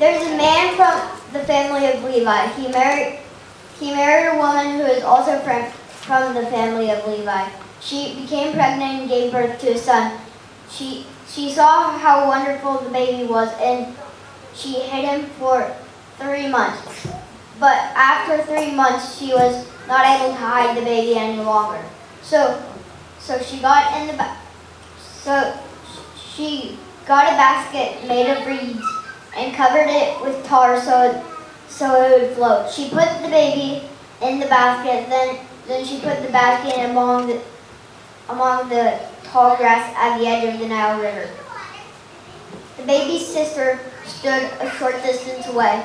There's a man from the family of Levi. He married he married a woman who is also from, from the family of Levi. She became pregnant and gave birth to a son. She she saw how wonderful the baby was and she hid him for three months. But after three months she was not able to hide the baby any longer. So so she got in the ba- so she got a basket made of reeds and covered it with tar so it, so it would float. She put the baby in the basket, then then she put the basket among the among the tall grass at the edge of the Nile River. The baby's sister stood a short distance away.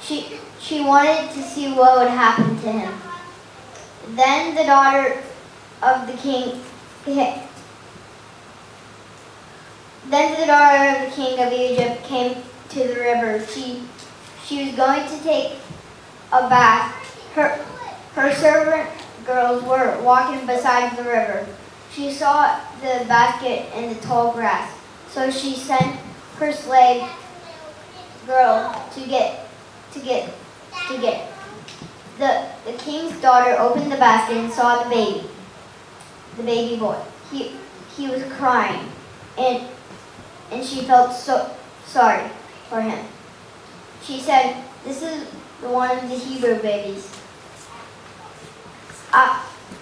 She she wanted to see what would happen to him. Then the daughter of the king then the daughter of the king of Egypt came to the river. She she was going to take a bath. Her her servant girls were walking beside the river. She saw the basket in the tall grass, so she sent her slave girl to get to get to get. The the king's daughter opened the basket and saw the baby, the baby boy. He he was crying, and and she felt so sorry for him. She said, "This is the one of the Hebrew babies."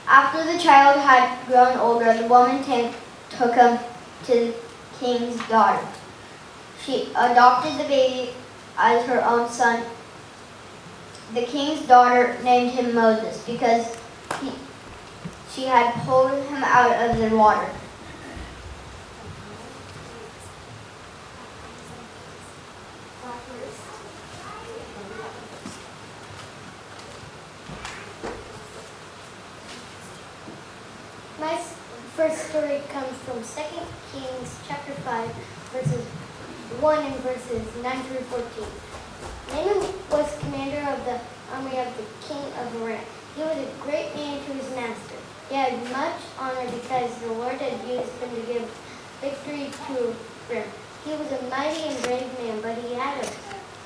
After the child had grown older, the woman took him to the king's daughter. She adopted the baby as her own son. The king's daughter named him Moses because he, she had pulled him out of the water. My s- first story comes from 2 Kings chapter 5, verses 1 and verses 9 through 14. Naaman was commander of the army of the king of Aram. He was a great man to his master. He had much honor because the Lord had used him to give victory to Aram. He was a mighty and brave man, but he had a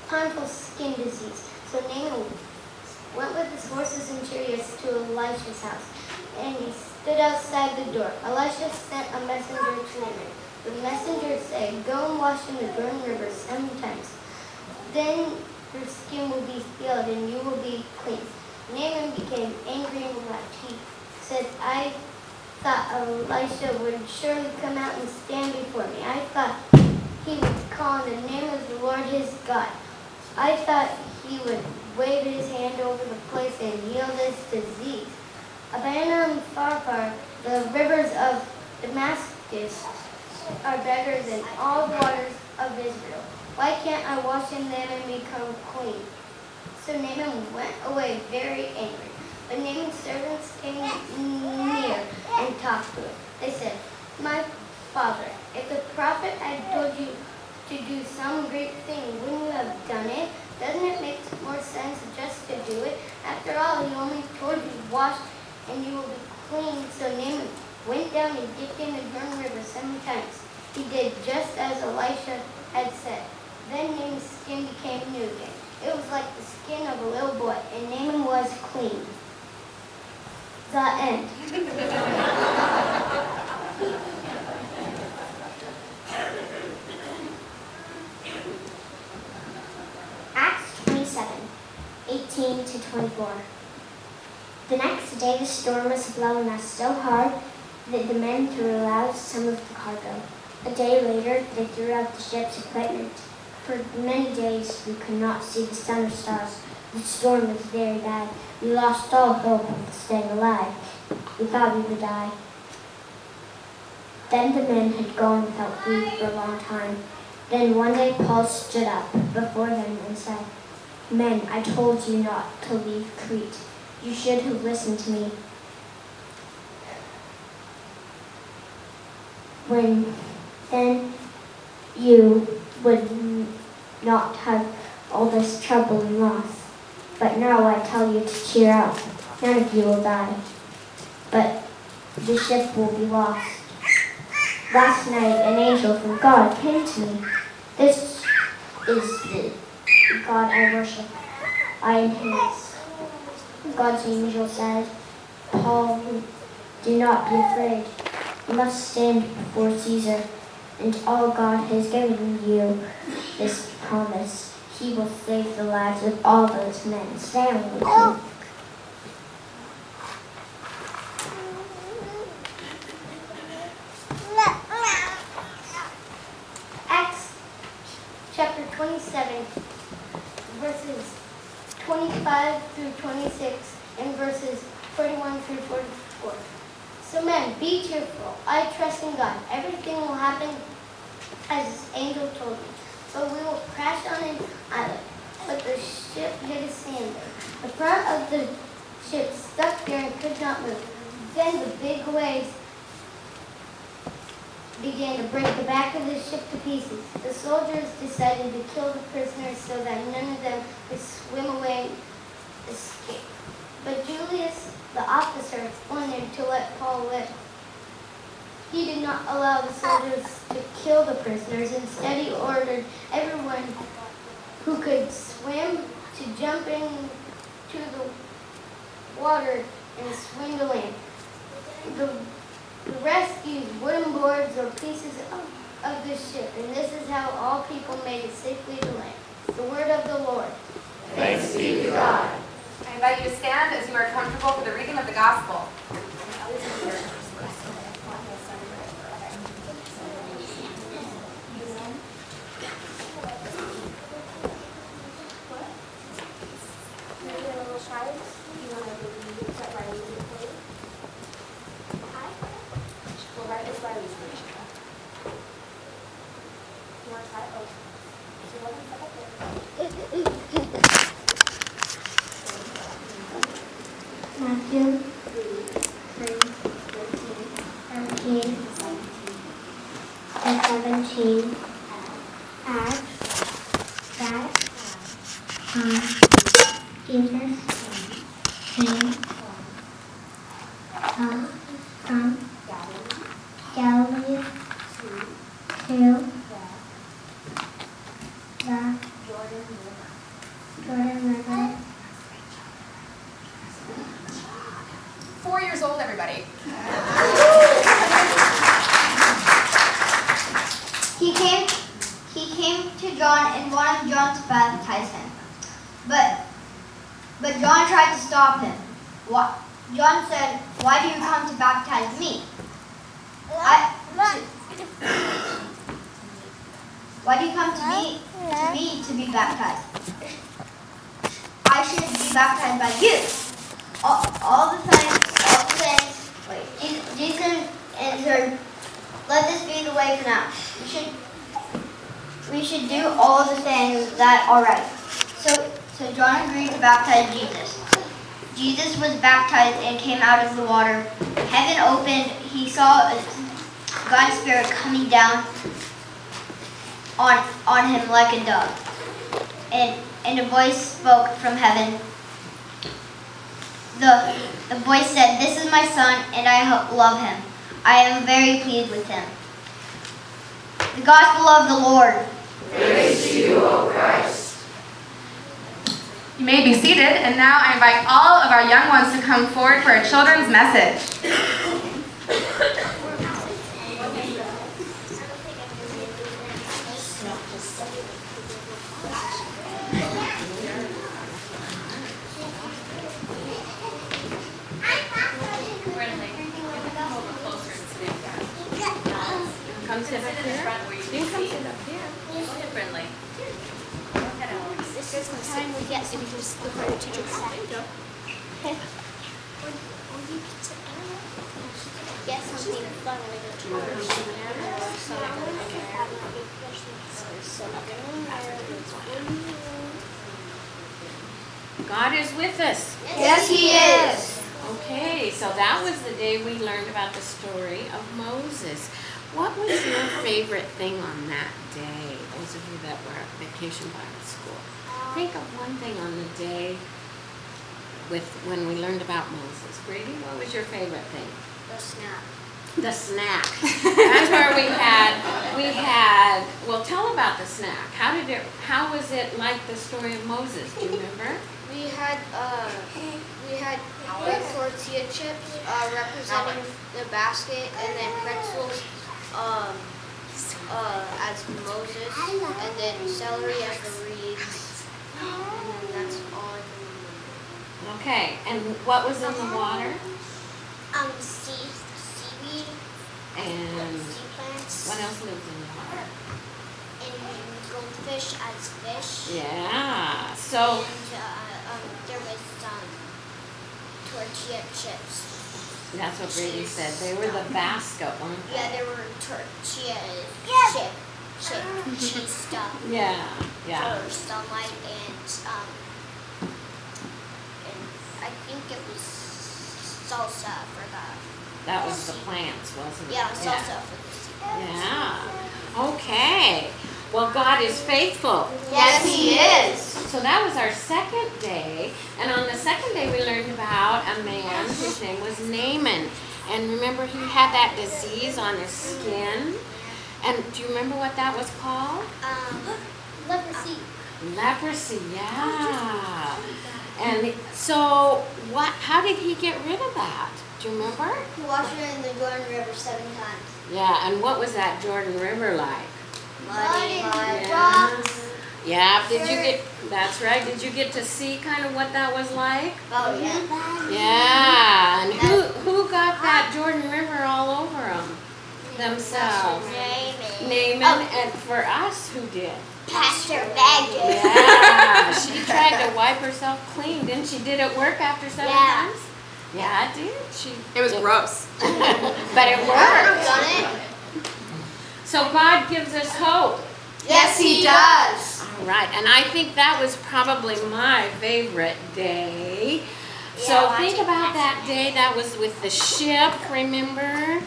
harmful skin disease. So Naaman went with his horses and chariots to Elisha's house, and he stood outside the door. Elisha sent a messenger to Naaman. The messenger said, Go and wash in the Jordan River seven times. Then your skin will be healed and you will be clean. Naaman became angry and left. He said, I thought Elisha would surely come out and stand before me. I thought he would call on the name of the Lord his God. I thought he would wave his hand over the place and heal this disease. Abana and Pharpar, the rivers of Damascus, are better than all the waters of Israel. Why can't I wash in them and become clean? So Naaman went away very angry. But Naaman's servants came near and talked to him. They said, My father, if the prophet had told you to do some great thing, wouldn't you have done it? Doesn't it make more sense just to do it? After all, he only told you wash and you will be clean. So Naaman went down and dipped in the Jordan River seven times. He did just as Elisha had said. Then Naaman's skin became new again. It was like the skin of a little boy, and Naaman was clean. The end. Acts 27, 18 to 24. The next day the storm was blowing us so hard the men threw out some of the cargo. A day later they threw out the ship's equipment. For many days we could not see the sun or stars. The storm was very bad. We lost all hope of staying alive. We thought we would die. Then the men had gone without food for a long time. Then one day Paul stood up before them and said, Men, I told you not to leave Crete. You should have listened to me. When then you would not have all this trouble and loss. But now I tell you to cheer up. None of you will die. But the ship will be lost. Last night, an angel from God came to me. This is the God I worship. I am his. God's angel said, Paul, do not be afraid. Must stand before Caesar, and all God has given you this promise. He will save the lives of all those men. Stand with me. Acts chapter 27, verses 25 through 26, and verses 41 through 44. So, men, be cheerful. God. Everything will happen as this angel told me. But we will crash on an island. But the ship hit a sand. The front of the ship stuck there and could not move. Then the big waves began to break the back of the ship to pieces. The soldiers decided to kill the prisoners so that none of them could swim away and escape. But Julius, the officer, wanted to let Paul live. He did not allow the soldiers to kill the prisoners. Instead, he ordered everyone who could swim to jump into the water and swim to land. The the rest used wooden boards or pieces of, of the ship, and this is how all people made it safely to land. The word of the Lord. Thanks be to God. I invite you to stand as you are comfortable for the reading of the gospel. 天 John tried to stop him. Why, John said, why do you come to baptize me? I, why do you come to me, to me to be baptized? I should be baptized by you. All, all the time, all the things. Wait, Jesus, Jesus answered, let this be the way for now. We should we should do all the things that are right. So so John agreed to baptize Jesus. Jesus was baptized and came out of the water. Heaven opened. He saw God's Spirit coming down on on him like a dove. And and a voice spoke from heaven. The the voice said, "This is my son, and I love him. I am very pleased with him." The gospel of the Lord. Praise You may be seated, and now I invite all of our young ones to come forward for a children's message. Come sit up here. You can come sit up here. Friendly. This is the time we get so we can just look for the teacher's window. Get something fun when we go to church. So I'm gonna have my big questions. So God is with us. Yes, he is. Okay, so that was the day we learned about the story of Moses. What was your favorite thing on that day? Those of you that were at vacation Bible school. Think of one thing on the day with when we learned about Moses. Brady, what was your favorite thing? The snack. The snack. That's where we had, we had, well, tell about the snack. How did it, how was it like the story of Moses? Do you remember? We had uh, we had the tortilla chips uh, representing the basket, and then pretzels um, uh, as Moses, and then celery as the reeds, and that's all I can remember. Okay, and what was in the water? Um, sea, seaweed, And sea plants, what else lives in the water? and goldfish as fish. Yeah, so, And uh, um, there was some tortilla chips. that's what Brady said. They were the basket, weren't they? Yeah, there were tortilla chip, chip cheese stuff Yeah, yeah. for sunlight and um, and I think it was salsa for the That was the plants, wasn't it? yeah salsa for. Yeah, okay. Well, God is faithful. Yes, He is. So that was our second day, and on the second day we learned about a man whose name was Naaman. And remember, he had that disease on his skin. And do you remember what that was called? Um, Leprosy. Leprosy, yeah. And so, what? How did he get rid of that? Do you remember? He washed it in the Jordan River seven times. Yeah. And what was that Jordan River like? Muddy, mud. Yeah. Yeah. Did you get? That's right. Did you get to see kind of what that was like? Oh yeah. Yeah. And who who got that Jordan River all over them? Themselves. Naaman. Naaman, and for us, who did? Pastor Baggett. Yeah, she tried to wipe herself clean, didn't she? Did it work after seven Yeah. times? Yeah, it did. She, It was gross. but it I've worked. done it. So God gives us hope. Yes, He does. All right, and I think that was probably my favorite day. So Yeah, I think think about that day. That was with the ship, remember?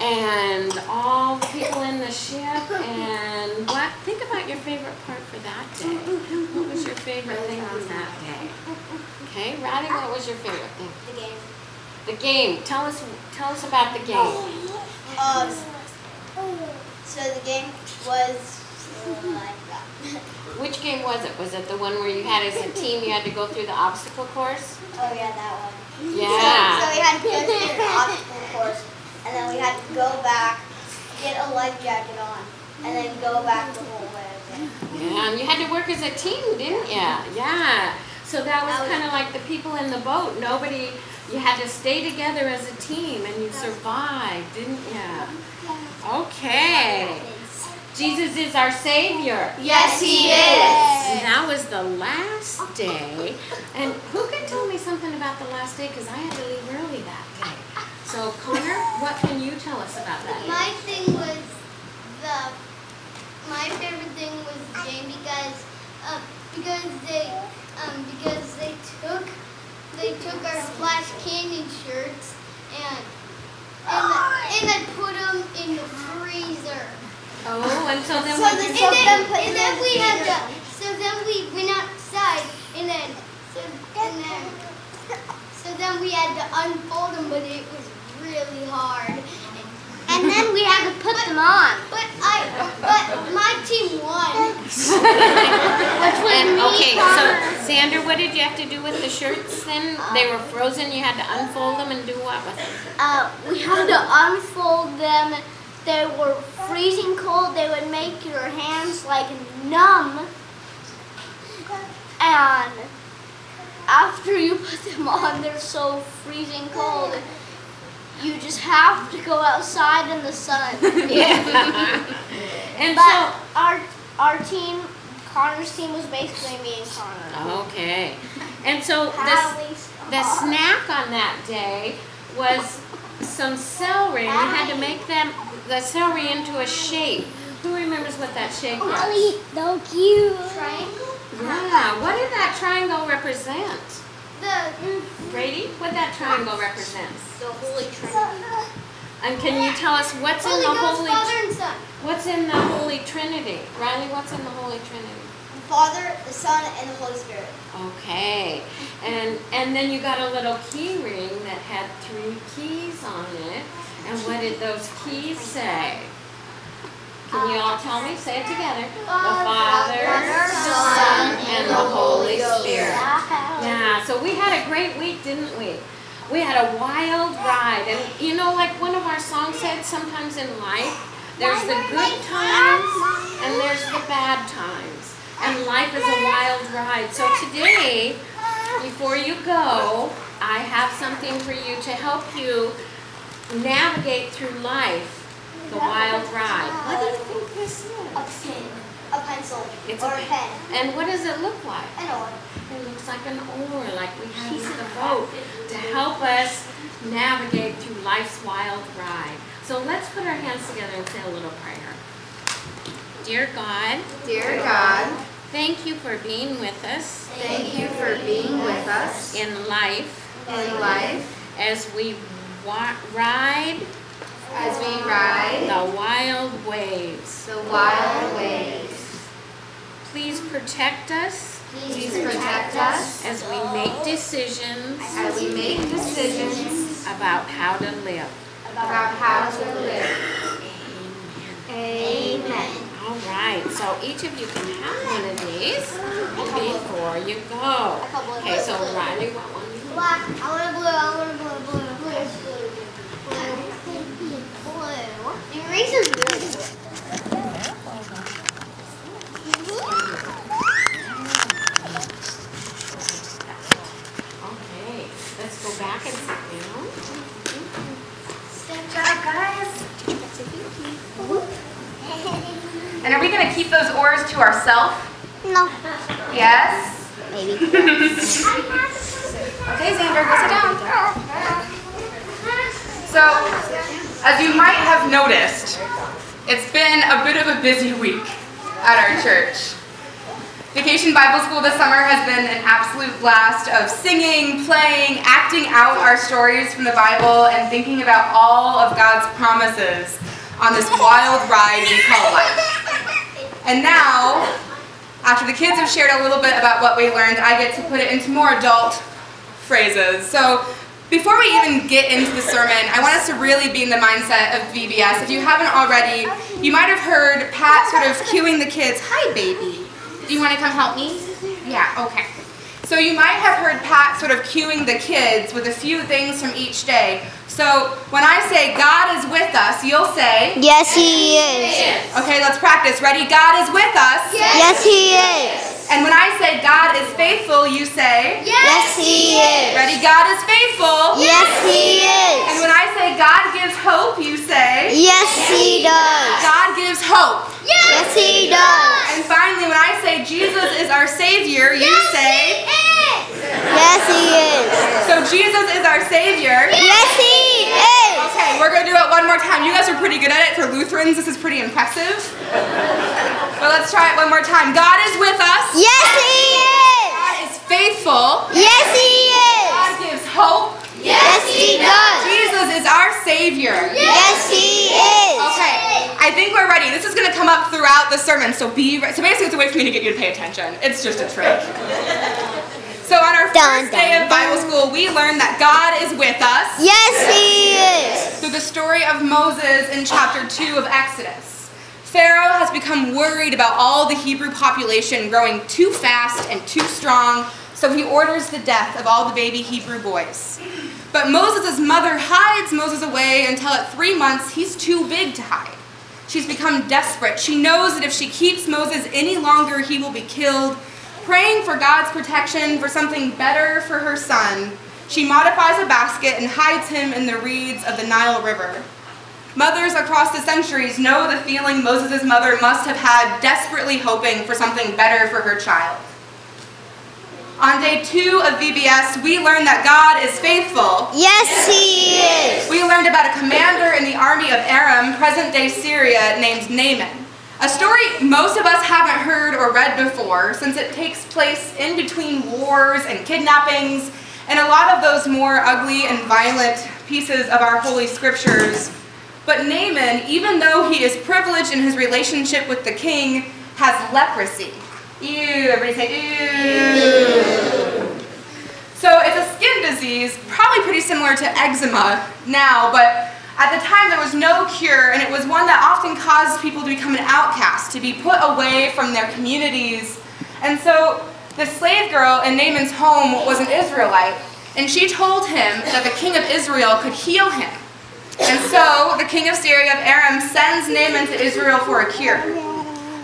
And all the people in the ship. And what? Think about your favorite part for that day. What was your favorite thing on that day? Okay, Riley, what was your favorite thing? The game. The game. Tell us. Tell us about the game. Um, so the game was like that. Which game was it? Was it the one where you had as a team you had to go through the obstacle course? Oh yeah, that one. So, so Yeah. we had to go through the obstacle course, and then we had to go back, get a life jacket on, and then go back the whole way again. Yeah, and you had to work as a team, didn't you? Yeah. So that was That was- kind of like the people in the boat. Nobody, you had to stay together as a team and you survived, didn't you? Okay. Jesus is our Savior. Yes, He is. And that was the last day. And who can tell me something about the last day? Because I had to leave early that day. So, Connor, what can you tell us about that? My thing was the my favorite thing was Jane because um, because they um, because they took they took our Splash Canyon shirts and and, and they put them in the freezer. Oh, and so then So what the- And then, and then we had to so then we went outside and then so and then so then we had to unfold them but it was really hard. And then we had to put them on. But I, but my team won. And, okay, so Xander, what did you have to do with the shirts then? They were frozen, you had to unfold them and do what with them? Uh, we had to unfold them. They were freezing cold. They would make your hands like numb. And after you put them on, they're so freezing cold. You just have to go outside in the sun. And But so, our our team, Connor's team, was basically me and Connor. okay. And so the, the snack on that day was some celery. We had to make them, the celery into a shape. Who remembers what that shape was? Allie, so cute. Triangle? Yeah, what did that triangle represent? The Brady, what that triangle represents? the Holy Trinity. And can you tell us what's in the Ghost, Holy Father. What's in the Holy Trinity? Riley, what's in the Holy Trinity? The Father, the Son, and the Holy Spirit. Okay. And and then you got a little key ring that had three keys on it. And what did those keys say? Can you all tell me? Say it together. The Father, the Son, and the Holy Spirit. Yeah, so we had a great week, didn't we? We had a wild ride. And you know, like one of our songs said, sometimes in life, there's the good times and there's the bad times. And life is a wild ride. So today, before you go, I have something for you to help you navigate through life, the wild ride. What do you think this is? A is? pen, a pencil, It's or a a pen, And what does it look like? an oar. It looks like an oar, like we have with the boat, to help us navigate through life's wild ride. So let's put our hands together and say a little prayer. Dear God, Dear God, thank you for being with us thank you for being with us in life in life as we wa- ride as we ride the wild waves. the wild waves. Please protect us Please protect us as we make decisions as we make decisions about how to live. about how to live. Amen. All right, so each of you can have one of these before you go. Okay, so Riley, what one? do you want? Black. I want a blue. I want a blue. Blue. Blue. Blue. The good. Okay, let's go back and sit down. Good job, guys. And are we going to keep those oars to ourselves? No. Yes? Maybe. Okay, Xander, go sit down. So, as you might have noticed, it's been a bit of a busy week at our church. Vacation Bible School this summer has been an absolute blast of singing, playing, acting out our stories from the Bible, and thinking about all of God's promises on this wild ride we call life. And now, after the kids have shared a little bit about what we learned, I get to put it into more adult phrases. So, before we even get into the sermon, I want us to really be in the mindset of VBS. If you haven't already, you might have heard Pat sort of cueing the kids, Hi, baby. Do you want to come help me? Yeah, okay. So, you might have heard Pat sort of cueing the kids with a few things from each day. So, when I say God is with us, you'll say, Yes, he is. Okay, let's practice. Ready? God is with us. Yes, he is. And when I say God is faithful, you say, Yes, he is. Ready? God is faithful. Yes, he is. And when I say God gives hope, you say, Yes, he does. God gives hope. Yes, he does. And finally, when I say Jesus is our Savior, you say, Yes, he is. so Jesus is our Savior. Yes, he is. Okay, we're going to do it one more time. You guys are pretty good at it. For Lutherans, this is pretty impressive. But let's try it one more time. God is with us. Yes, he is. God is faithful. Yes, he is. God gives hope. Yes, he does. Jesus is our Savior. Yes, he is. Okay, I think we're ready. This is going to come up throughout the sermon, so be re- so basically it's a way for me to get you to pay attention. It's just a trick. So on our first day of Bible school, we learned that God is with us Yes, he is. through the story of Moses in chapter 2 of Exodus. Pharaoh has become worried about all the Hebrew population growing too fast and too strong, so he orders the death of all the baby Hebrew boys. But Moses' mother hides Moses away until at three months he's too big to hide. She's become desperate. She knows that if she keeps Moses any longer, he will be killed. Praying for God's protection for something better for her son, she modifies a basket and hides him in the reeds of the Nile River. Mothers across the centuries know the feeling Moses' mother must have had desperately hoping for something better for her child. On day two of VBS, we learned that God is faithful. Yes, he is. We learned about a commander in the army of Aram, present day Syria, named Naaman. A story most of us haven't heard or read before, since it takes place in between wars and kidnappings and a lot of those more ugly and violent pieces of our holy scriptures. But Naaman, even though he is privileged in his relationship with the king, has leprosy. Ew, everybody say ew. So it's a skin disease, probably pretty similar to eczema now, but At the time, there was no cure, and it was one that often caused people to become an outcast, to be put away from their communities. And so, the slave girl in Naaman's home was an Israelite, and she told him that the king of Israel could heal him. And so, the king of Syria of Aram sends Naaman to Israel for a cure.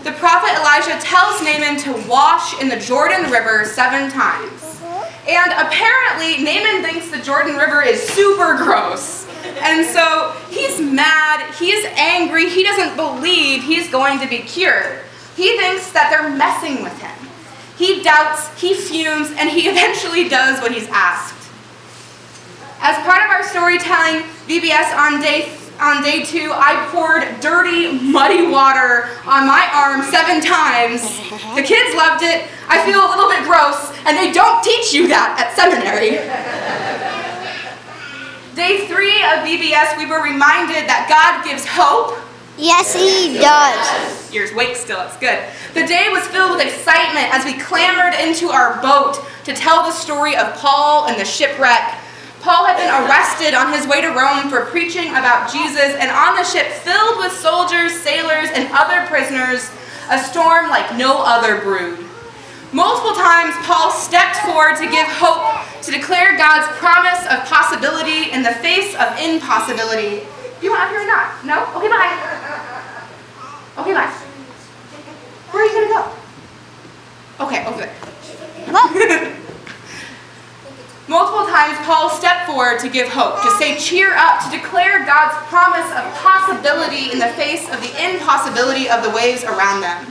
The prophet Elijah tells Naaman to wash in the Jordan River seven times. And apparently, Naaman thinks the Jordan River is super gross. And so he's mad, he's angry, he doesn't believe he's going to be cured. He thinks that they're messing with him. He doubts, he fumes, and he eventually does what he's asked. As part of our storytelling VBS on day on day two, I poured dirty, muddy water on my arm seven times. The kids loved it. I feel a little bit gross, and they don't teach you that at seminary. Day three of VBS, we were reminded that God gives hope. Yes, he does. Yours wake still, it's good. The day was filled with excitement as we clambered into our boat to tell the story of Paul and the shipwreck. Paul had been arrested on his way to Rome for preaching about Jesus, and on the ship filled with soldiers, sailors, and other prisoners, a storm like no other brewed. Multiple times, Paul stepped forward to give hope, to declare God's promise of possibility in the face of impossibility. Do you want up here or not? No? Okay, bye. Okay, bye. Where are you going to go? Okay, oh, over there. Multiple times, Paul stepped forward to give hope, to say, cheer up, to declare God's promise of possibility in the face of the impossibility of the waves around them.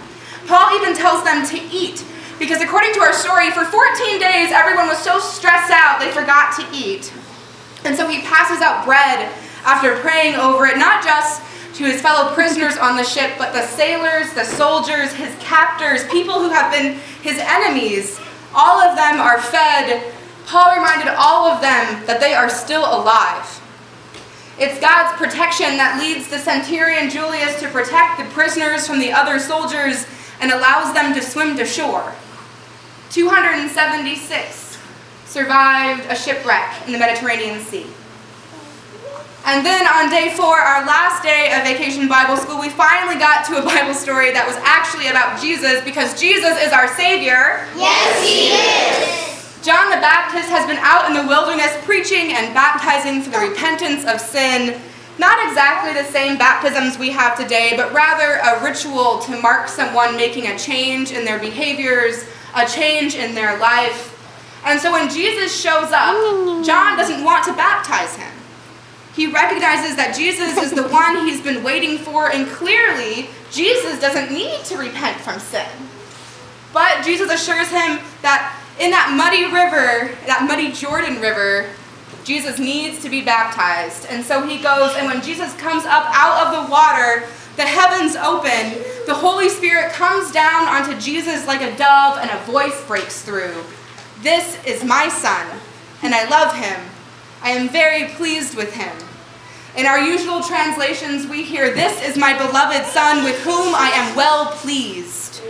Paul even tells them to eat, because according to our story, for 14 days, everyone was so stressed out they forgot to eat. And so he passes out bread after praying over it, not just to his fellow prisoners on the ship, but the sailors, the soldiers, his captors, people who have been his enemies. All of them are fed. Paul reminded all of them that they are still alive. It's God's protection that leads the centurion Julius to protect the prisoners from the other soldiers and allows them to swim to shore. 276 survived a shipwreck in the Mediterranean Sea. And then on day four, our last day of Vacation Bible School, we finally got to a Bible story that was actually about Jesus because Jesus is our Savior. Yes, he is. John the Baptist has been out in the wilderness preaching and baptizing for the repentance of sin. Not exactly the same baptisms we have today, but rather a ritual to mark someone making a change in their behaviors, a change in their life. And so when Jesus shows up, John doesn't want to baptize him. He recognizes that Jesus is the one he's been waiting for, and clearly, Jesus doesn't need to repent from sin. But Jesus assures him that in that muddy river, that muddy Jordan River, Jesus needs to be baptized. And so he goes, and when Jesus comes up out of the water, the heavens open, the Holy Spirit comes down onto Jesus like a dove, and a voice breaks through. This is my son, and I love him. I am very pleased with him. In our usual translations, we hear, This is my beloved Son with whom I am well pleased.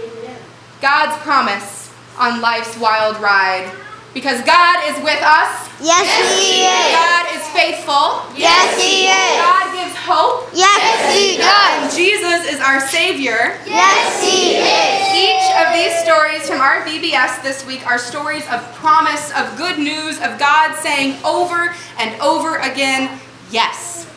God's promise on life's wild ride. Because God is with us. Yes, he is. God is faithful. Yes, he is. God gives hope. Yes, he does. Jesus is our Savior. Yes, he is. Each of these stories from our VBS this week are stories of promise, of good news, of God saying over and over again, yes.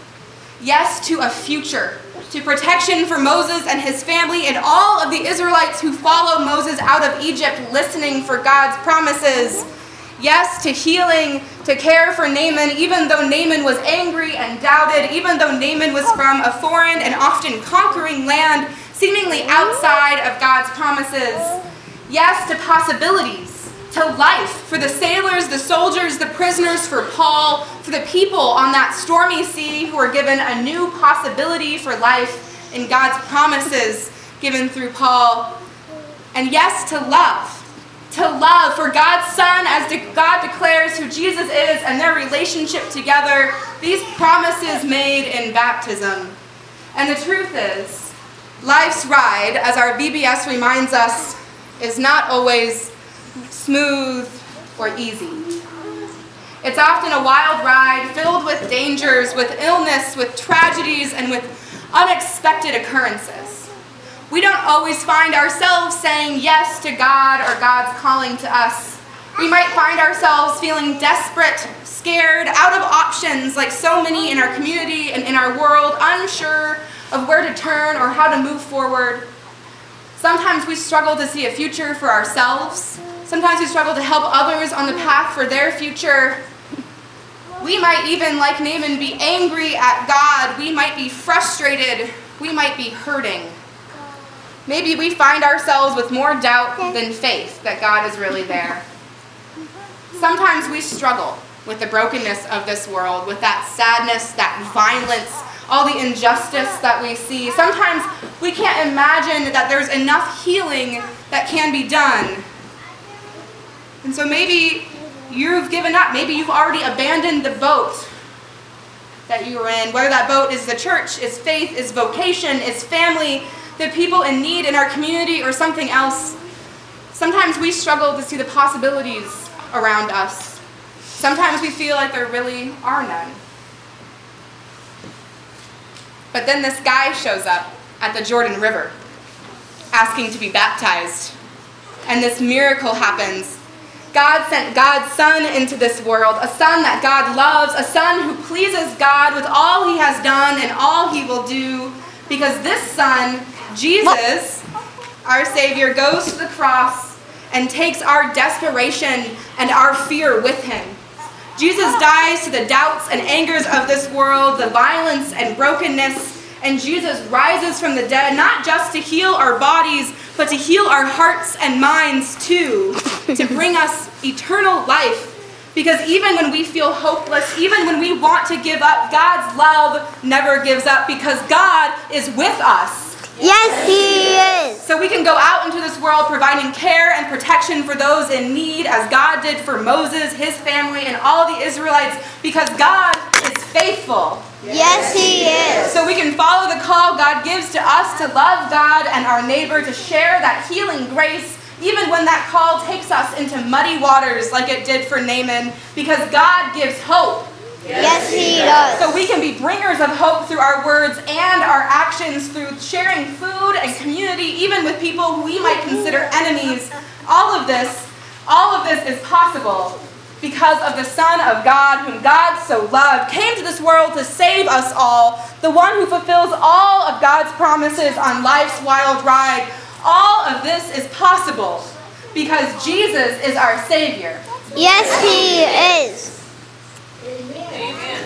Yes to a future, to protection for Moses and his family and all of the Israelites who follow Moses out of Egypt, listening for God's promises. Yes to healing, to care for Naaman, even though Naaman was angry and doubted, even though Naaman was from a foreign and often conquering land, seemingly outside of God's promises. Yes to possibilities, to life for the sailors, the soldiers, the prisoners, for Paul, for the people on that stormy sea who are given a new possibility for life in God's promises given through Paul. And yes to love to love for God's Son, as de- God declares who Jesus is and their relationship together, these promises made in baptism. And the truth is, life's ride, as our VBS reminds us, is not always smooth or easy. It's often a wild ride filled with dangers, with illness, with tragedies, and with unexpected occurrences. We don't always find ourselves saying yes to God or God's calling to us. We might find ourselves feeling desperate, scared, out of options, like so many in our community and in our world, unsure of where to turn or how to move forward. Sometimes we struggle to see a future for ourselves. Sometimes we struggle to help others on the path for their future. We might even, like Naaman, be angry at God. We might be frustrated. We might be hurting. Maybe we find ourselves with more doubt than faith that God is really there. Sometimes we struggle with the brokenness of this world, with that sadness, that violence, all the injustice that we see. Sometimes we can't imagine that there's enough healing that can be done. And so maybe you've given up. Maybe you've already abandoned the boat that you were in. Whether that boat is the church, is faith, is vocation, is family, the people in need in our community, or something else. Sometimes we struggle to see the possibilities around us. Sometimes we feel like there really are none. But then this guy shows up at the Jordan River asking to be baptized. And this miracle happens. God sent God's Son into this world, a Son that God loves, a Son who pleases God with all he has done and all he will do, because this Son, Jesus, our Savior, goes to the cross and takes our desperation and our fear with him. Jesus dies to the doubts and angers of this world, the violence and brokenness, and Jesus rises from the dead, not just to heal our bodies, but to heal our hearts and minds too, to bring us eternal life. Because even when we feel hopeless, even when we want to give up, God's love never gives up because God is with us. Yes, He is. So we can go out into this world providing care and protection for those in need, as God did for Moses, his family, and all the Israelites, because God is faithful. Yes, He is. So we can follow the call God gives to us to love God and our neighbor, to share that healing grace, even when that call takes us into muddy waters like it did for Naaman, because God gives hope. Yes, He does. So we can be bringers of hope through our words and our actions, through sharing food and community, even with people who we might consider enemies. All of this, all of this is possible because of the Son of God, whom God so loved, came to this world to save us all, the one who fulfills all of God's promises on life's wild ride. All of this is possible because Jesus is our Savior. Yes, He is. Amen.